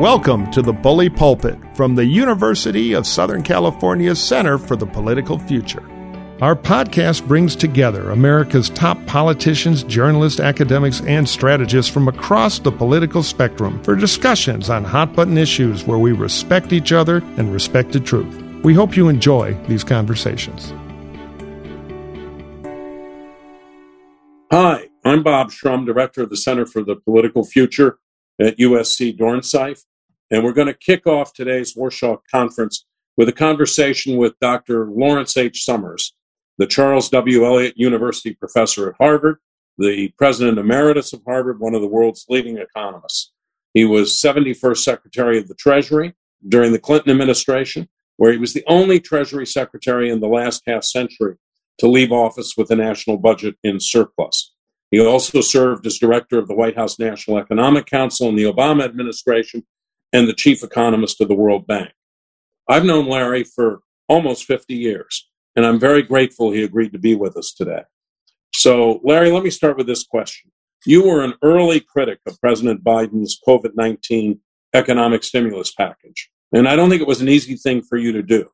Welcome to the Bully Pulpit from the University of Southern California's Center for the Political Future. Our podcast brings together America's top politicians, journalists, academics, and strategists from across the political spectrum for discussions on hot button issues where we respect each other and respect the truth. We hope you enjoy these conversations. Hi, I'm Bob Shrum, Director of the Center for the Political Future at USC Dornsife. And we're going to kick off today's Warschaw Conference with a conversation with Dr. Lawrence H. Summers, the Charles W. Eliot University professor at Harvard, the president emeritus of Harvard, one of the world's leading economists. He was 71st Secretary of the Treasury during the Clinton administration, where he was the only Treasury Secretary in the last half century to leave office with a national budget in surplus. He also served as director of the White House National Economic Council in the Obama administration and the chief economist of the World Bank. I've known Larry for almost 50 years, and I'm very grateful he agreed to be with us today. So, Larry, let me start with this question. You were an early critic of President Biden's COVID 19 economic stimulus package, and I don't think it was an easy thing for you to do,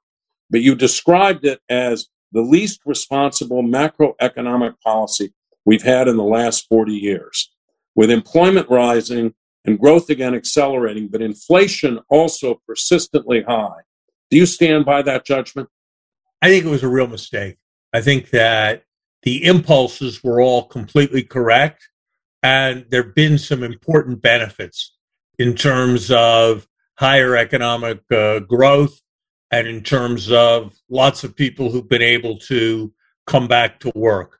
but you described it as the least responsible macroeconomic policy we've had in the last 40 years. With employment rising and growth again accelerating, but inflation also persistently high. Do you stand by that judgment? I think it was a real mistake. I think that the impulses were all completely correct, and there have been some important benefits in terms of higher economic uh, growth and in terms of lots of people who've been able to come back to work.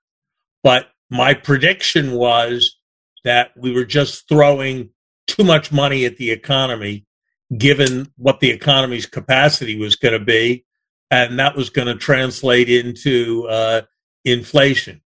But my prediction was that we were just throwing too much money at the economy, given what the economy's capacity was going to be, and that was going to translate into uh, inflation.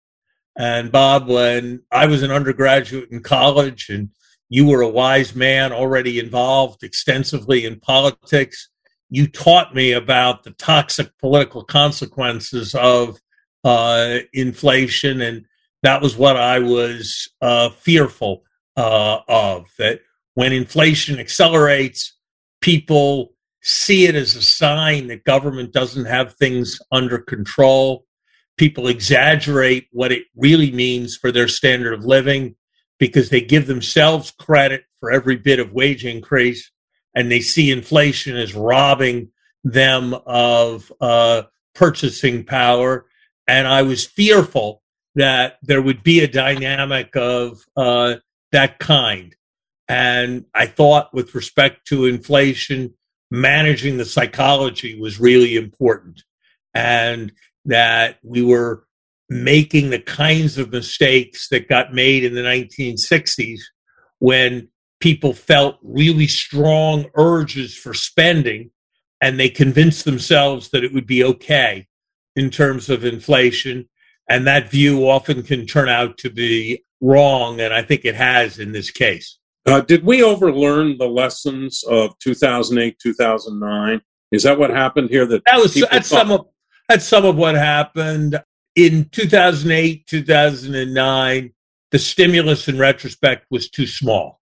And Bob, when I was an undergraduate in college, and you were a wise man already involved extensively in politics, you taught me about the toxic political consequences of uh, inflation, and that was what I was uh, fearful uh, of. That when inflation accelerates, people see it as a sign that government doesn't have things under control. People exaggerate what it really means for their standard of living because they give themselves credit for every bit of wage increase and they see inflation as robbing them of uh, purchasing power. And I was fearful that there would be a dynamic of uh, that kind. And I thought, with respect to inflation, managing the psychology was really important. And that we were making the kinds of mistakes that got made in the 1960s when people felt really strong urges for spending and they convinced themselves that it would be okay in terms of inflation. And that view often can turn out to be wrong. And I think it has in this case. Uh, did we overlearn the lessons of 2008, 2009? Is that what happened here? That that was that's thought- some of that's some of what happened in 2008, 2009. The stimulus, in retrospect, was too small.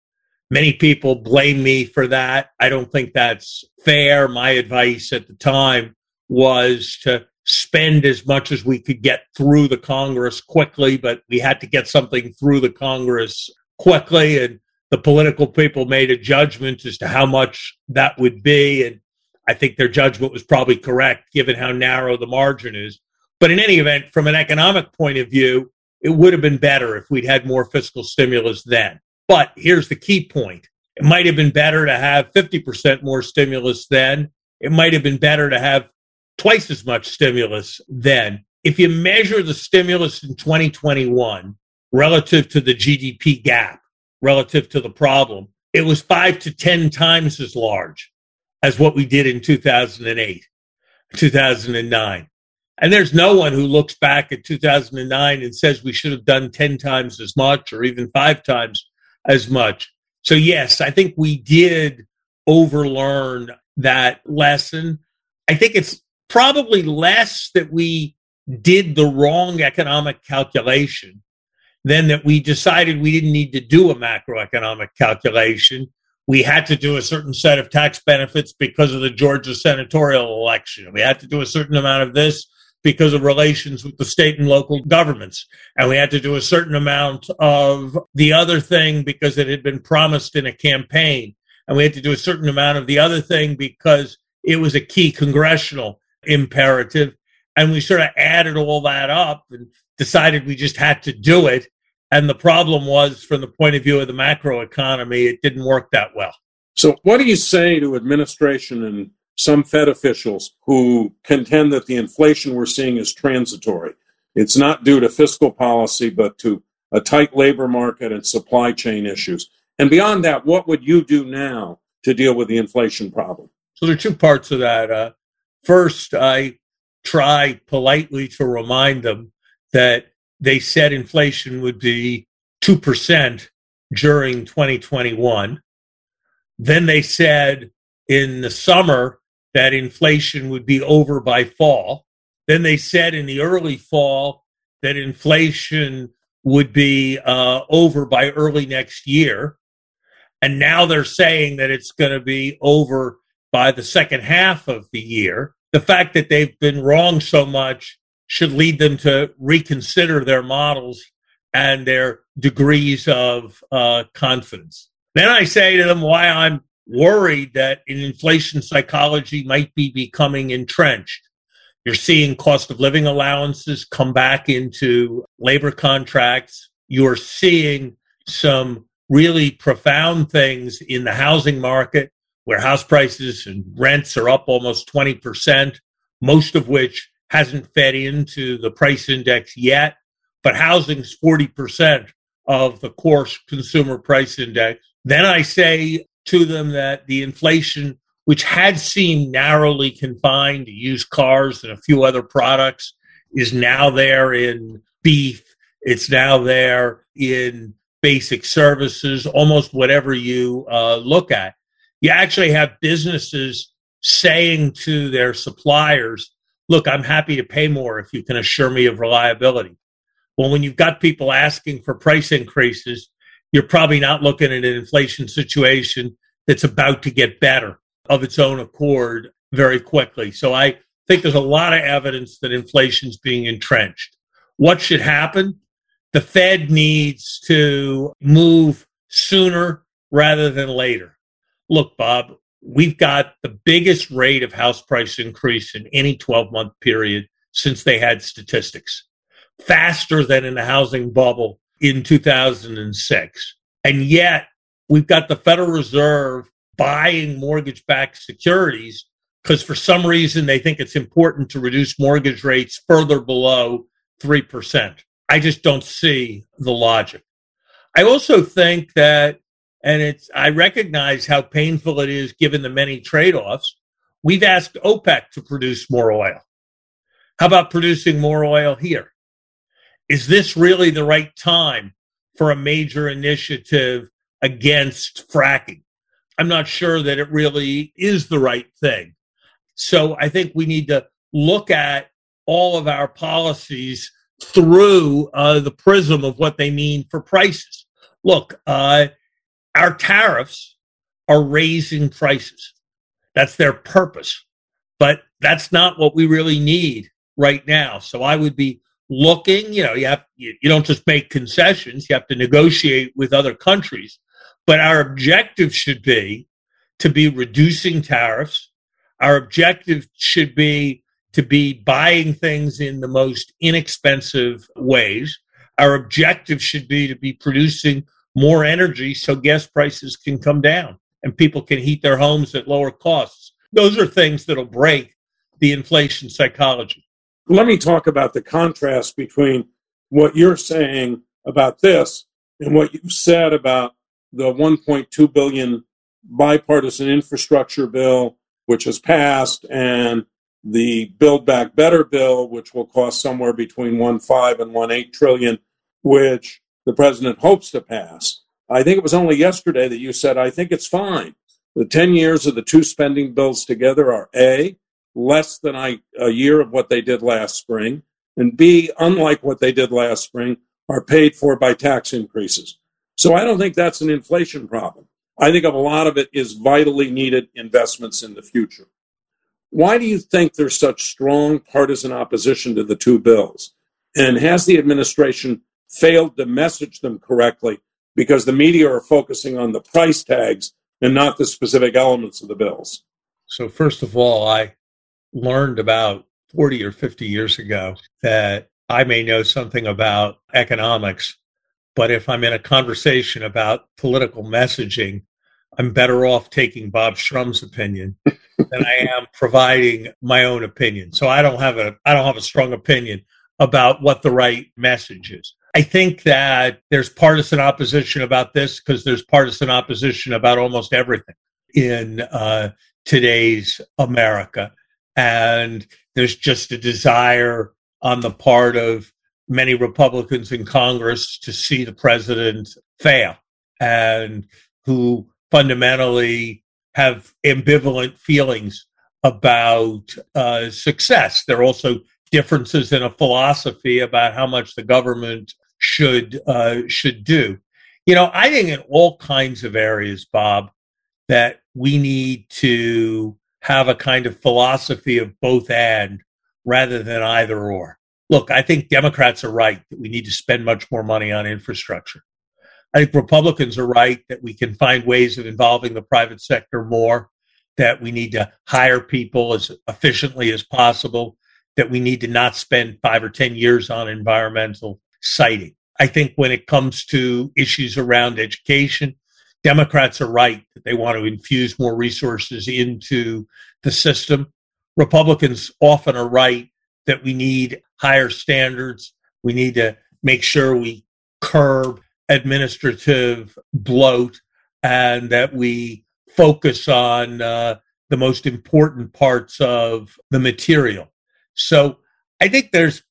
Many people blame me for that. I don't think that's fair. My advice at the time was to spend as much as we could get through the Congress quickly, but we had to get something through the Congress quickly. And the political people made a judgment as to how much that would be. And I think their judgment was probably correct given how narrow the margin is. But in any event, from an economic point of view, it would have been better if we'd had more fiscal stimulus then. But here's the key point it might have been better to have 50% more stimulus then. It might have been better to have twice as much stimulus then. If you measure the stimulus in 2021 relative to the GDP gap, relative to the problem, it was five to 10 times as large as what we did in 2008, 2009. And there's no one who looks back at 2009 and says we should have done 10 times as much or even five times as much. So, yes, I think we did overlearn that lesson. I think it's probably less that we did the wrong economic calculation then that we decided we didn't need to do a macroeconomic calculation. we had to do a certain set of tax benefits because of the Georgia senatorial election. We had to do a certain amount of this because of relations with the state and local governments. And we had to do a certain amount of the other thing because it had been promised in a campaign. And we had to do a certain amount of the other thing because it was a key congressional imperative. And we sort of added all that up and decided we just had to do it. And the problem was, from the point of view of the macro economy, it didn't work that well. So, what do you say to administration and some Fed officials who contend that the inflation we're seeing is transitory? It's not due to fiscal policy, but to a tight labor market and supply chain issues. And beyond that, what would you do now to deal with the inflation problem? So, there are two parts of that. Uh, first, I try politely to remind them that they said inflation would be 2% during 2021. Then they said in the summer that inflation would be over by fall. Then they said in the early fall that inflation would be uh, over by early next year. And now they're saying that it's going to be over by the second half of the year. The fact that they've been wrong so much should lead them to reconsider their models and their degrees of uh, confidence. Then I say to them why I'm worried that an inflation psychology might be becoming entrenched. You're seeing cost of living allowances come back into labor contracts. You're seeing some really profound things in the housing market where house prices and rents are up almost 20%, most of which hasn't fed into the price index yet, but housing's 40% of the core consumer price index. Then I say to them that the inflation, which had seemed narrowly confined to used cars and a few other products, is now there in beef. It's now there in basic services, almost whatever you uh, look at. You actually have businesses saying to their suppliers, look, I'm happy to pay more if you can assure me of reliability. Well, when you've got people asking for price increases, you're probably not looking at an inflation situation that's about to get better of its own accord very quickly. So I think there's a lot of evidence that inflation's being entrenched. What should happen? The Fed needs to move sooner rather than later. Look, Bob, we've got the biggest rate of house price increase in any 12 month period since they had statistics, faster than in the housing bubble in 2006. And yet, we've got the Federal Reserve buying mortgage backed securities because for some reason they think it's important to reduce mortgage rates further below 3%. I just don't see the logic. I also think that and it's I recognize how painful it is given the many trade-offs. We've asked OPEC to produce more oil. How about producing more oil here? Is this really the right time for a major initiative against fracking? I'm not sure that it really is the right thing. So I think we need to look at all of our policies through uh, the prism of what they mean for prices. Look, uh, our tariffs are raising prices. That's their purpose. But that's not what we really need right now. So I would be looking, you know, you have you, you don't just make concessions, you have to negotiate with other countries. But our objective should be to be reducing tariffs. Our objective should be to be buying things in the most inexpensive ways. Our objective should be to be producing more energy so gas prices can come down and people can heat their homes at lower costs. Those are things that'll break the inflation psychology. Let me talk about the contrast between what you're saying about this and what you've said about the 1.2 billion bipartisan infrastructure bill which has passed and the build back better bill which will cost somewhere between 1.5 and 1.8 trillion which the president hopes to pass. I think it was only yesterday that you said, I think it's fine. The 10 years of the two spending bills together are A, less than I, a year of what they did last spring, and B, unlike what they did last spring, are paid for by tax increases. So I don't think that's an inflation problem. I think a lot of it is vitally needed investments in the future. Why do you think there's such strong partisan opposition to the two bills? And has the administration failed to message them correctly because the media are focusing on the price tags and not the specific elements of the bills? So, first of all, I learned about 40 or 50 years ago that I may know something about economics, but if I'm in a conversation about political messaging, I'm better off taking Bob Shrum's opinion than I am providing my own opinion. So I don't have a I don't have a strong opinion about what the right message is. I think that there's partisan opposition about this because there's partisan opposition about almost everything in uh, today's America. And there's just a desire on the part of many Republicans in Congress to see the president fail and who fundamentally have ambivalent feelings about uh, success. There are also differences in a philosophy about how much the government should uh, should do. You know, I think in all kinds of areas, Bob, that we need to have a kind of philosophy of both and rather than either or. Look, I think Democrats are right that we need to spend much more money on infrastructure. I think Republicans are right that we can find ways of involving the private sector more, that we need to hire people as efficiently as possible, that we need to not spend five or 10 years on environmental siting. I think when it comes to issues around education, Democrats are right that they want to infuse more resources into the system. Republicans often are right that we need higher standards. We need to make sure we curb administrative bloat and that we focus on uh, the most important parts of the material. So I think there's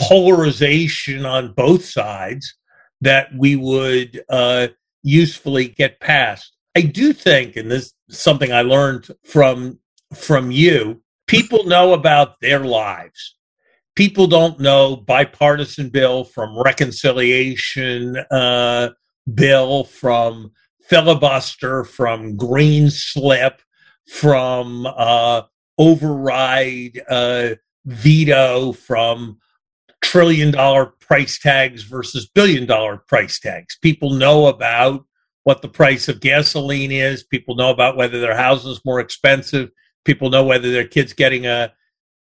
polarization on both sides that we would uh, usefully get past. I do think, and this is something I learned from from you, people know about their lives. People don't know bipartisan bill from reconciliation uh, bill from filibuster from green slip from uh, override uh, veto from trillion dollar price tags versus billion dollar price tags. People know about what the price of gasoline is. People know about whether their house is more expensive. People know whether their kids getting a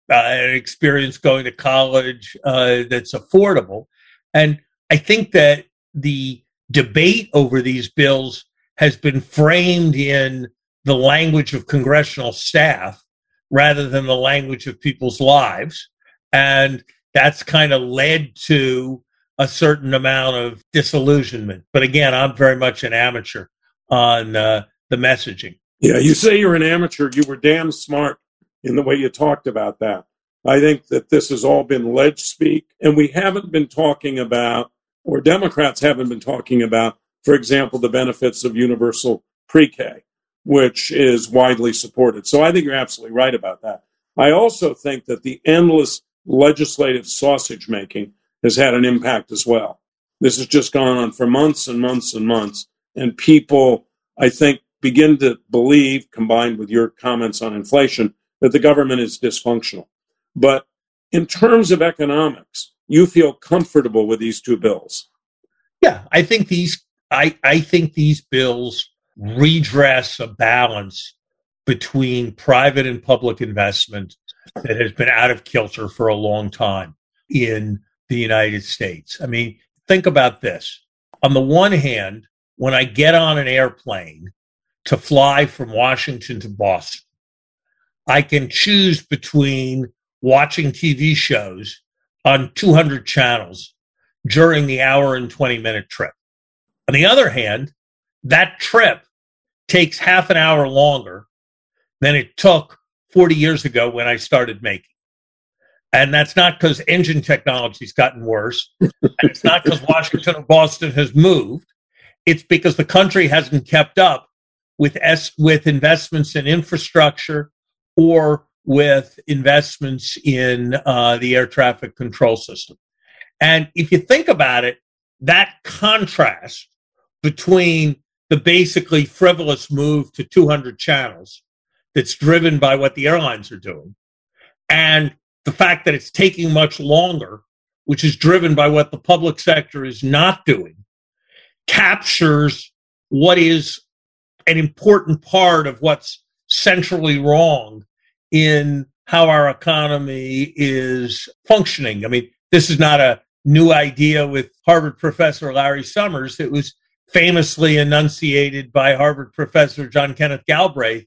uh, an experience going to college uh, that's affordable. And I think that the debate over these bills has been framed in the language of congressional staff rather than the language of people's lives. And that's kind of led to a certain amount of disillusionment. But again, I'm very much an amateur on uh, the messaging. Yeah, you say you're an amateur. You were damn smart in the way you talked about that. I think that this has all been ledge speak, and we haven't been talking about, or Democrats haven't been talking about, for example, the benefits of universal pre K, which is widely supported. So I think you're absolutely right about that. I also think that the endless legislative sausage making has had an impact as well. This has just gone on for months and months and months. And people, I think, begin to believe, combined with your comments on inflation, that the government is dysfunctional. But in terms of economics, you feel comfortable with these two bills. Yeah, I think these I, I think these bills redress a balance between private and public investment that has been out of kilter for a long time in the United States. I mean, think about this. On the one hand, when I get on an airplane to fly from Washington to Boston, I can choose between watching TV shows on 200 channels during the hour and 20 minute trip. On the other hand, that trip takes half an hour longer than it took 40 years ago when I started making. And that's not because engine technology's gotten worse. and it's not because Washington or Boston has moved. It's because the country hasn't kept up with S- with investments in infrastructure or with investments in uh, the air traffic control system. And if you think about it, that contrast between the basically frivolous move to 200 channels that's driven by what the airlines are doing and the fact that it's taking much longer, which is driven by what the public sector is not doing, captures what is an important part of what's centrally wrong in how our economy is functioning. I mean, this is not a new idea with Harvard professor Larry Summers. It was famously enunciated by Harvard professor John Kenneth Galbraith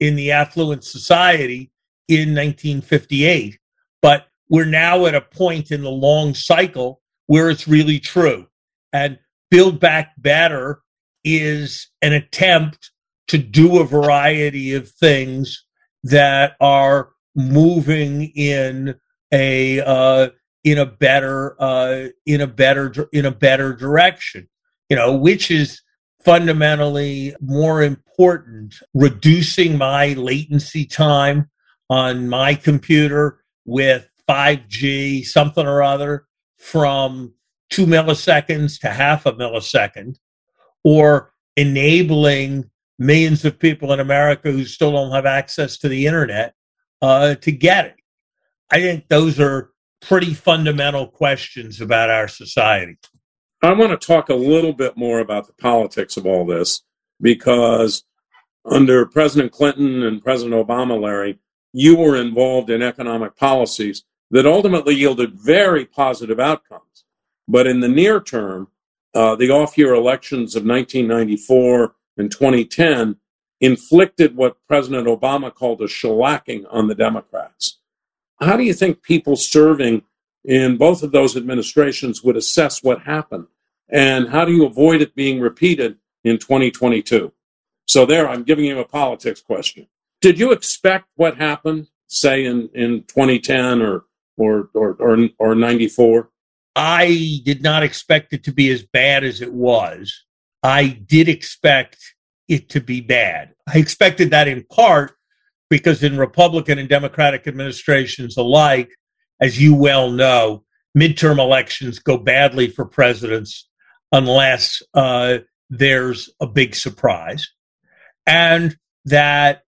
in The Affluent Society in 1958. But we're now at a point in the long cycle where it's really true. And Build Back Better is an attempt to do a variety of things that are moving in a uh, in a better uh, in a better in a better direction. You know, which is fundamentally more important, reducing my latency time on my computer with 5G, something or other, from two milliseconds to half a millisecond, or enabling millions of people in America who still don't have access to the internet uh, to get it. I think those are pretty fundamental questions about our society. I want to talk a little bit more about the politics of all this because under President Clinton and President Obama, Larry, you were involved in economic policies that ultimately yielded very positive outcomes. But in the near term, uh, the off year elections of 1994 and 2010 inflicted what President Obama called a shellacking on the Democrats. How do you think people serving in both of those administrations would assess what happened? And how do you avoid it being repeated in 2022? So, there, I'm giving you a politics question. Did you expect what happened, say, in, in 2010 or, or, or, or, or 94? I did not expect it to be as bad as it was. I did expect it to be bad. I expected that in part because in Republican and Democratic administrations alike, as you well know, midterm elections go badly for presidents unless uh, there's a big surprise. And that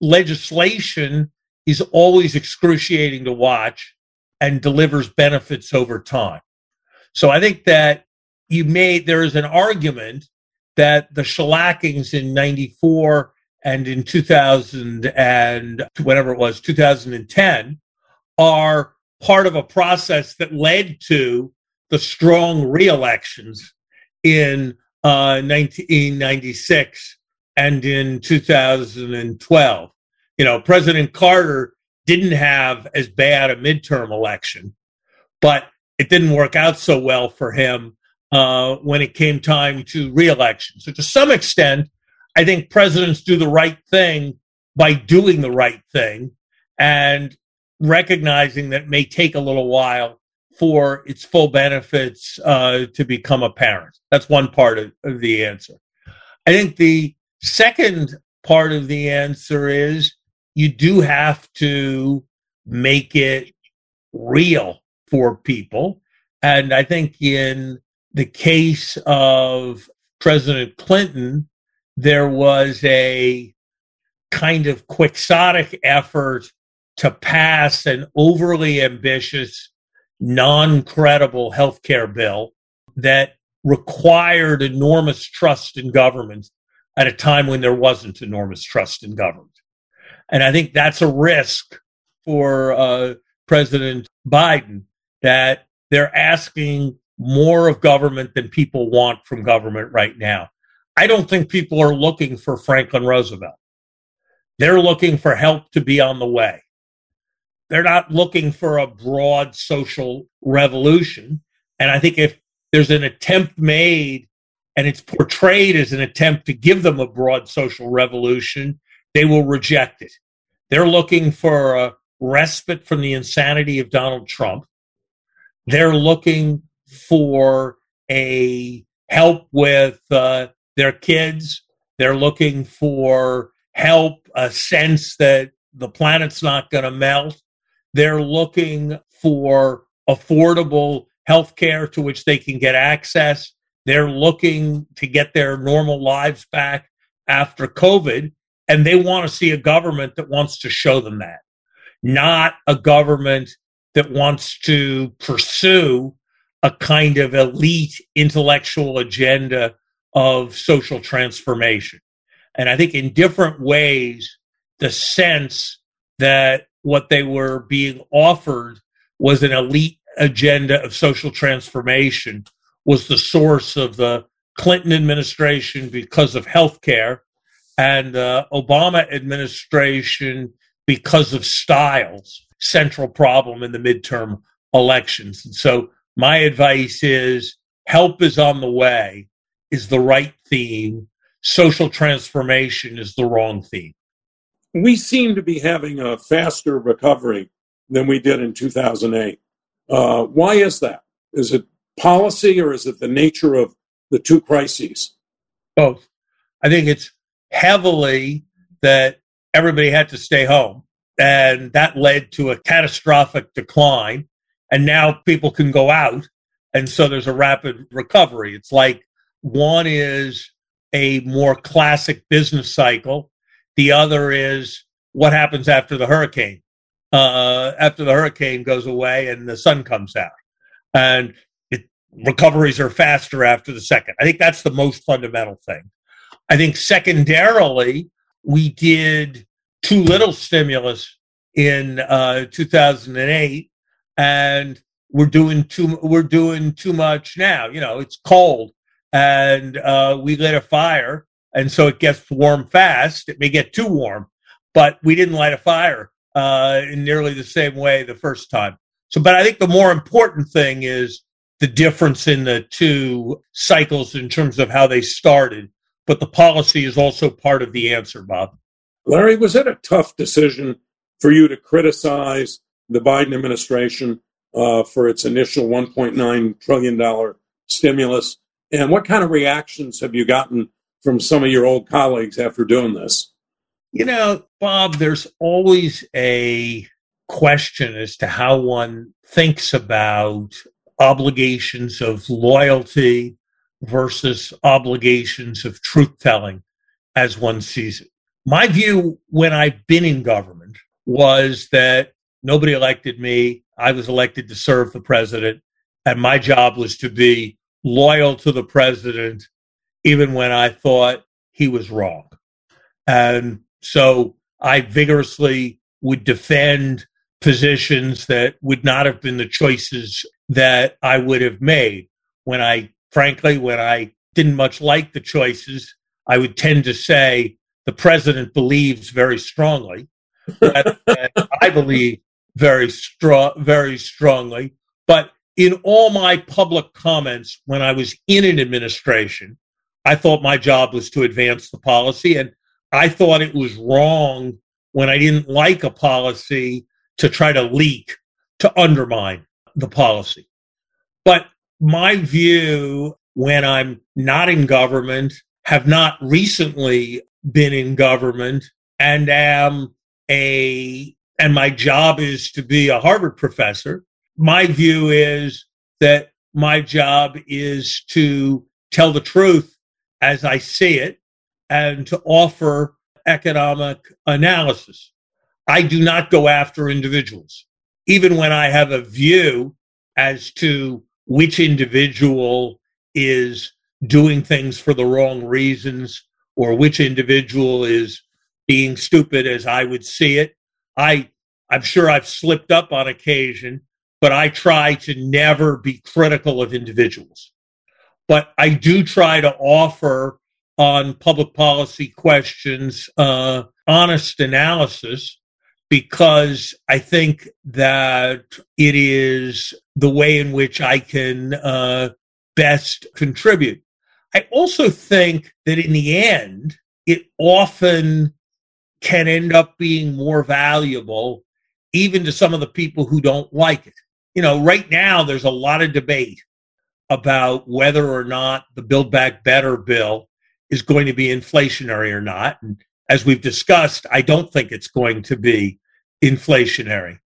legislation is always excruciating to watch and delivers benefits over time. So I think that you made, there is an argument that the shellackings in 94 and in 2000 and whatever it was, 2010 are part of a process that led to the strong re-elections in uh, 1996 and in 2012. You know, President Carter didn't have as bad a midterm election, but it didn't work out so well for him uh, when it came time to reelection. So, to some extent, I think presidents do the right thing by doing the right thing and recognizing that may take a little while for its full benefits uh, to become apparent. That's one part of, of the answer. I think the second part of the answer is you do have to make it real for people. And I think in the case of President Clinton, there was a kind of quixotic effort to pass an overly ambitious, non credible healthcare bill that required enormous trust in government at a time when there wasn't enormous trust in government. And I think that's a risk for uh, President Biden that they're asking more of government than people want from government right now. I don't think people are looking for Franklin Roosevelt. They're looking for help to be on the way. They're not looking for a broad social revolution. And I think if there's an attempt made and it's portrayed as an attempt to give them a broad social revolution, they will reject it. They're looking for a respite from the insanity of Donald Trump. They're looking for a help with uh, their kids. They're looking for help, a sense that the planet's not going to melt. They're looking for affordable health care to which they can get access. They're looking to get their normal lives back after COVID, and they want to see a government that wants to show them that, not a government that wants to pursue a kind of elite intellectual agenda of social transformation. And I think in different ways, the sense that what they were being offered was an elite agenda of social transformation was the source of the Clinton administration because of health care and the Obama administration because of styles, central problem in the midterm elections. And so my advice is help is on the way is the right theme. Social transformation is the wrong theme. We seem to be having a faster recovery than we did in 2008. Uh, why is that? Is it policy or is it the nature of the two crises? Both. I think it's heavily that everybody had to stay home, and that led to a catastrophic decline. And now people can go out, and so there's a rapid recovery. It's like one is a more classic business cycle, the other is what happens after the hurricane. Uh, after the hurricane goes away and the sun comes out. And recoveries are faster after the second. I think that's the most fundamental thing. I think secondarily, we did too little stimulus in uh, 2008, and we're doing too we're doing too much now. You know, it's cold, and uh, we lit a fire, and so it gets warm fast. It may get too warm, but we didn't light a fire uh, in nearly the same way the first time. So, but I think the more important thing is the difference in the two cycles in terms of how they started. But the policy is also part of the answer, Bob. Larry, was it a tough decision for you to criticize the Biden administration uh, for its initial $1.9 trillion stimulus? And what kind of reactions have you gotten from some of your old colleagues after doing this? You know, Bob, there's always a question as to how one thinks about obligations of loyalty versus obligations of truth telling as one sees it. My view when I've been in government was that nobody elected me. I was elected to serve the president, and my job was to be loyal to the president, even when I thought he was wrong. And so I vigorously would defend positions that would not have been the choices that I would have made. When I, frankly, when I didn't much like the choices, I would tend to say the president believes very strongly. I believe very strong, very strongly. But in all my public comments when I was in an administration, I thought my job was to advance the policy, and I thought it was wrong when I didn't like a policy to try to leak to undermine the policy. But my view when I'm not in government, have not recently been in government, and am a and my job is to be a Harvard professor. My view is that my job is to tell the truth as I see it and to offer economic analysis. I do not go after individuals even when I have a view as to which individual is doing things for the wrong reasons or which individual is being stupid as I would see it. I I'm sure I've slipped up on occasion, but I try to never be critical of individuals. But I do try to offer on public policy questions uh, honest analysis because I think that it is the way in which I can uh, best contribute. I also think that in the end, it often can end up being more valuable even to some of the people who don't like it. You know, right now there's a lot of debate about whether or not the Build Back Better bill is going to be inflationary or not. And as we've discussed, I don't think it's going to be inflationary.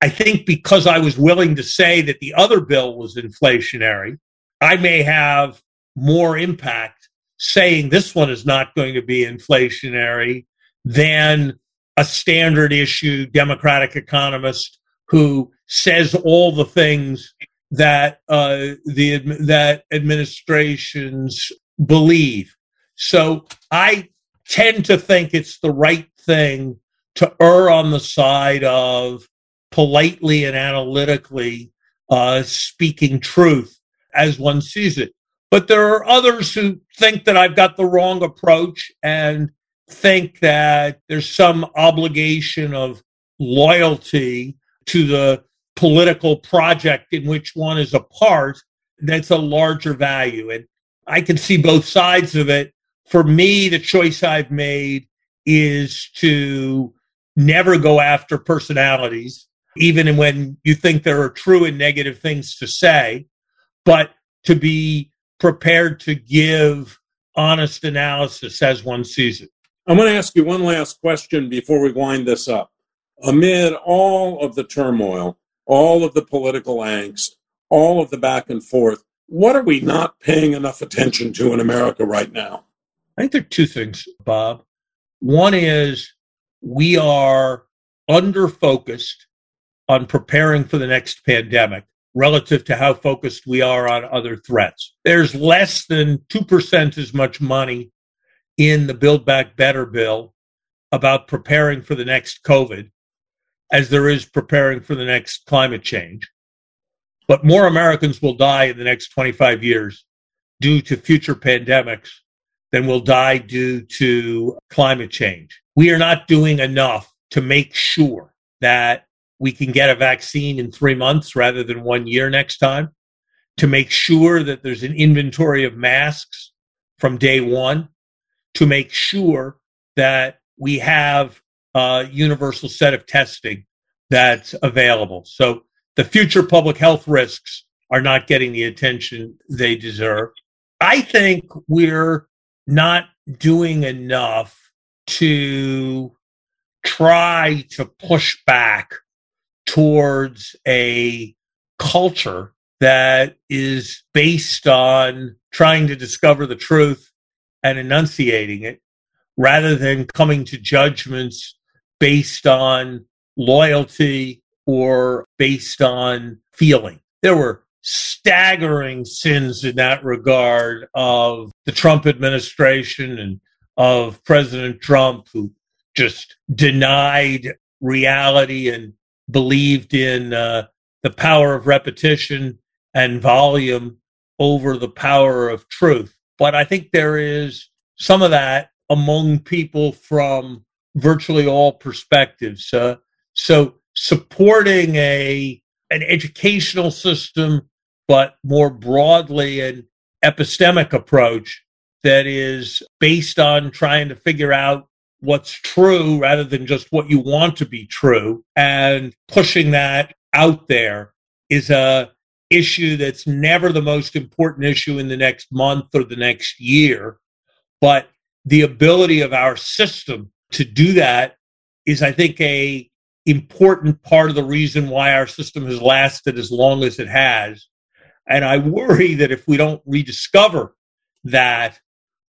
I think because I was willing to say that the other bill was inflationary, I may have more impact saying this one is not going to be inflationary than a standard issue Democratic economist who says all the things that uh, the that administrations believe. So I tend to think it's the right thing to err on the side of politely and analytically uh, speaking truth as one sees it. But there are others who think that I've got the wrong approach and think that there's some obligation of loyalty to the political project in which one is a part that's a larger value. And I can see both sides of it. For me, the choice I've made is to never go after personalities, even when you think there are true and negative things to say, but to be prepared to give honest analysis as one sees it. I'm going to ask you one last question before we wind this up. Amid all of the turmoil, all of the political angst, all of the back and forth, what are we not paying enough attention to in America right now? I think there are two things, Bob. One is we are under focused on preparing for the next pandemic relative to how focused we are on other threats. There's less than 2% as much money in the Build Back Better bill about preparing for the next COVID as there is preparing for the next climate change. But more Americans will die in the next 25 years due to future pandemics than will die due to climate change. We are not doing enough to make sure that we can get a vaccine in three months rather than one year next time, to make sure that there's an inventory of masks from day one, to make sure that we have a universal set of testing that's available. So the future public health risks are not getting the attention they deserve. I think we're not doing enough to try to push back towards a culture that is based on trying to discover the truth and enunciating it rather than coming to judgments based on loyalty or based on feeling. There were staggering sins in that regard of the Trump administration and of President Trump, who just denied reality and believed in uh, the power of repetition and volume over the power of truth. But I think there is some of that among people from virtually all perspectives. Uh, so supporting a an educational system, but more broadly an epistemic approach that is based on trying to figure out what's true rather than just what you want to be true and pushing that out there is a issue that's never the most important issue in the next month or the next year but the ability of our system to do that is i think a important part of the reason why our system has lasted as long as it has and i worry that if we don't rediscover that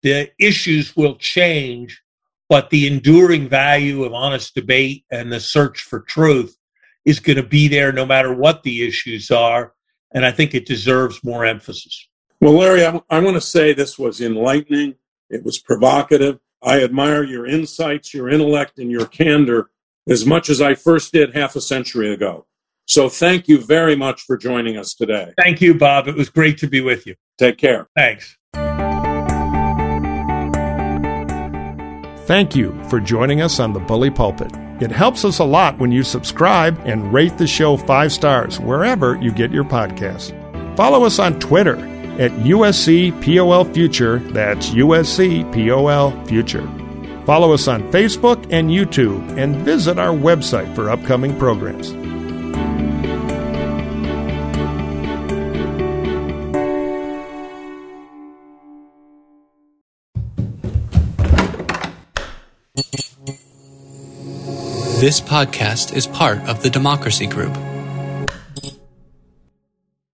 the issues will change but the enduring value of honest debate and the search for truth is going to be there no matter what the issues are. And I think it deserves more emphasis. Well, Larry, I, I want to say this was enlightening. It was provocative. I admire your insights, your intellect, and your candor as much as I first did half a century ago. So thank you very much for joining us today. Thank you, Bob. It was great to be with you. Take care. Thanks. Thank you for joining us on the Bully Pulpit. It helps us a lot when you subscribe and rate the show five stars wherever you get your podcasts. Follow us on Twitter at USC Future. That's USC Future. Follow us on Facebook and YouTube and visit our website for upcoming programs. This podcast is part of the Democracy Group,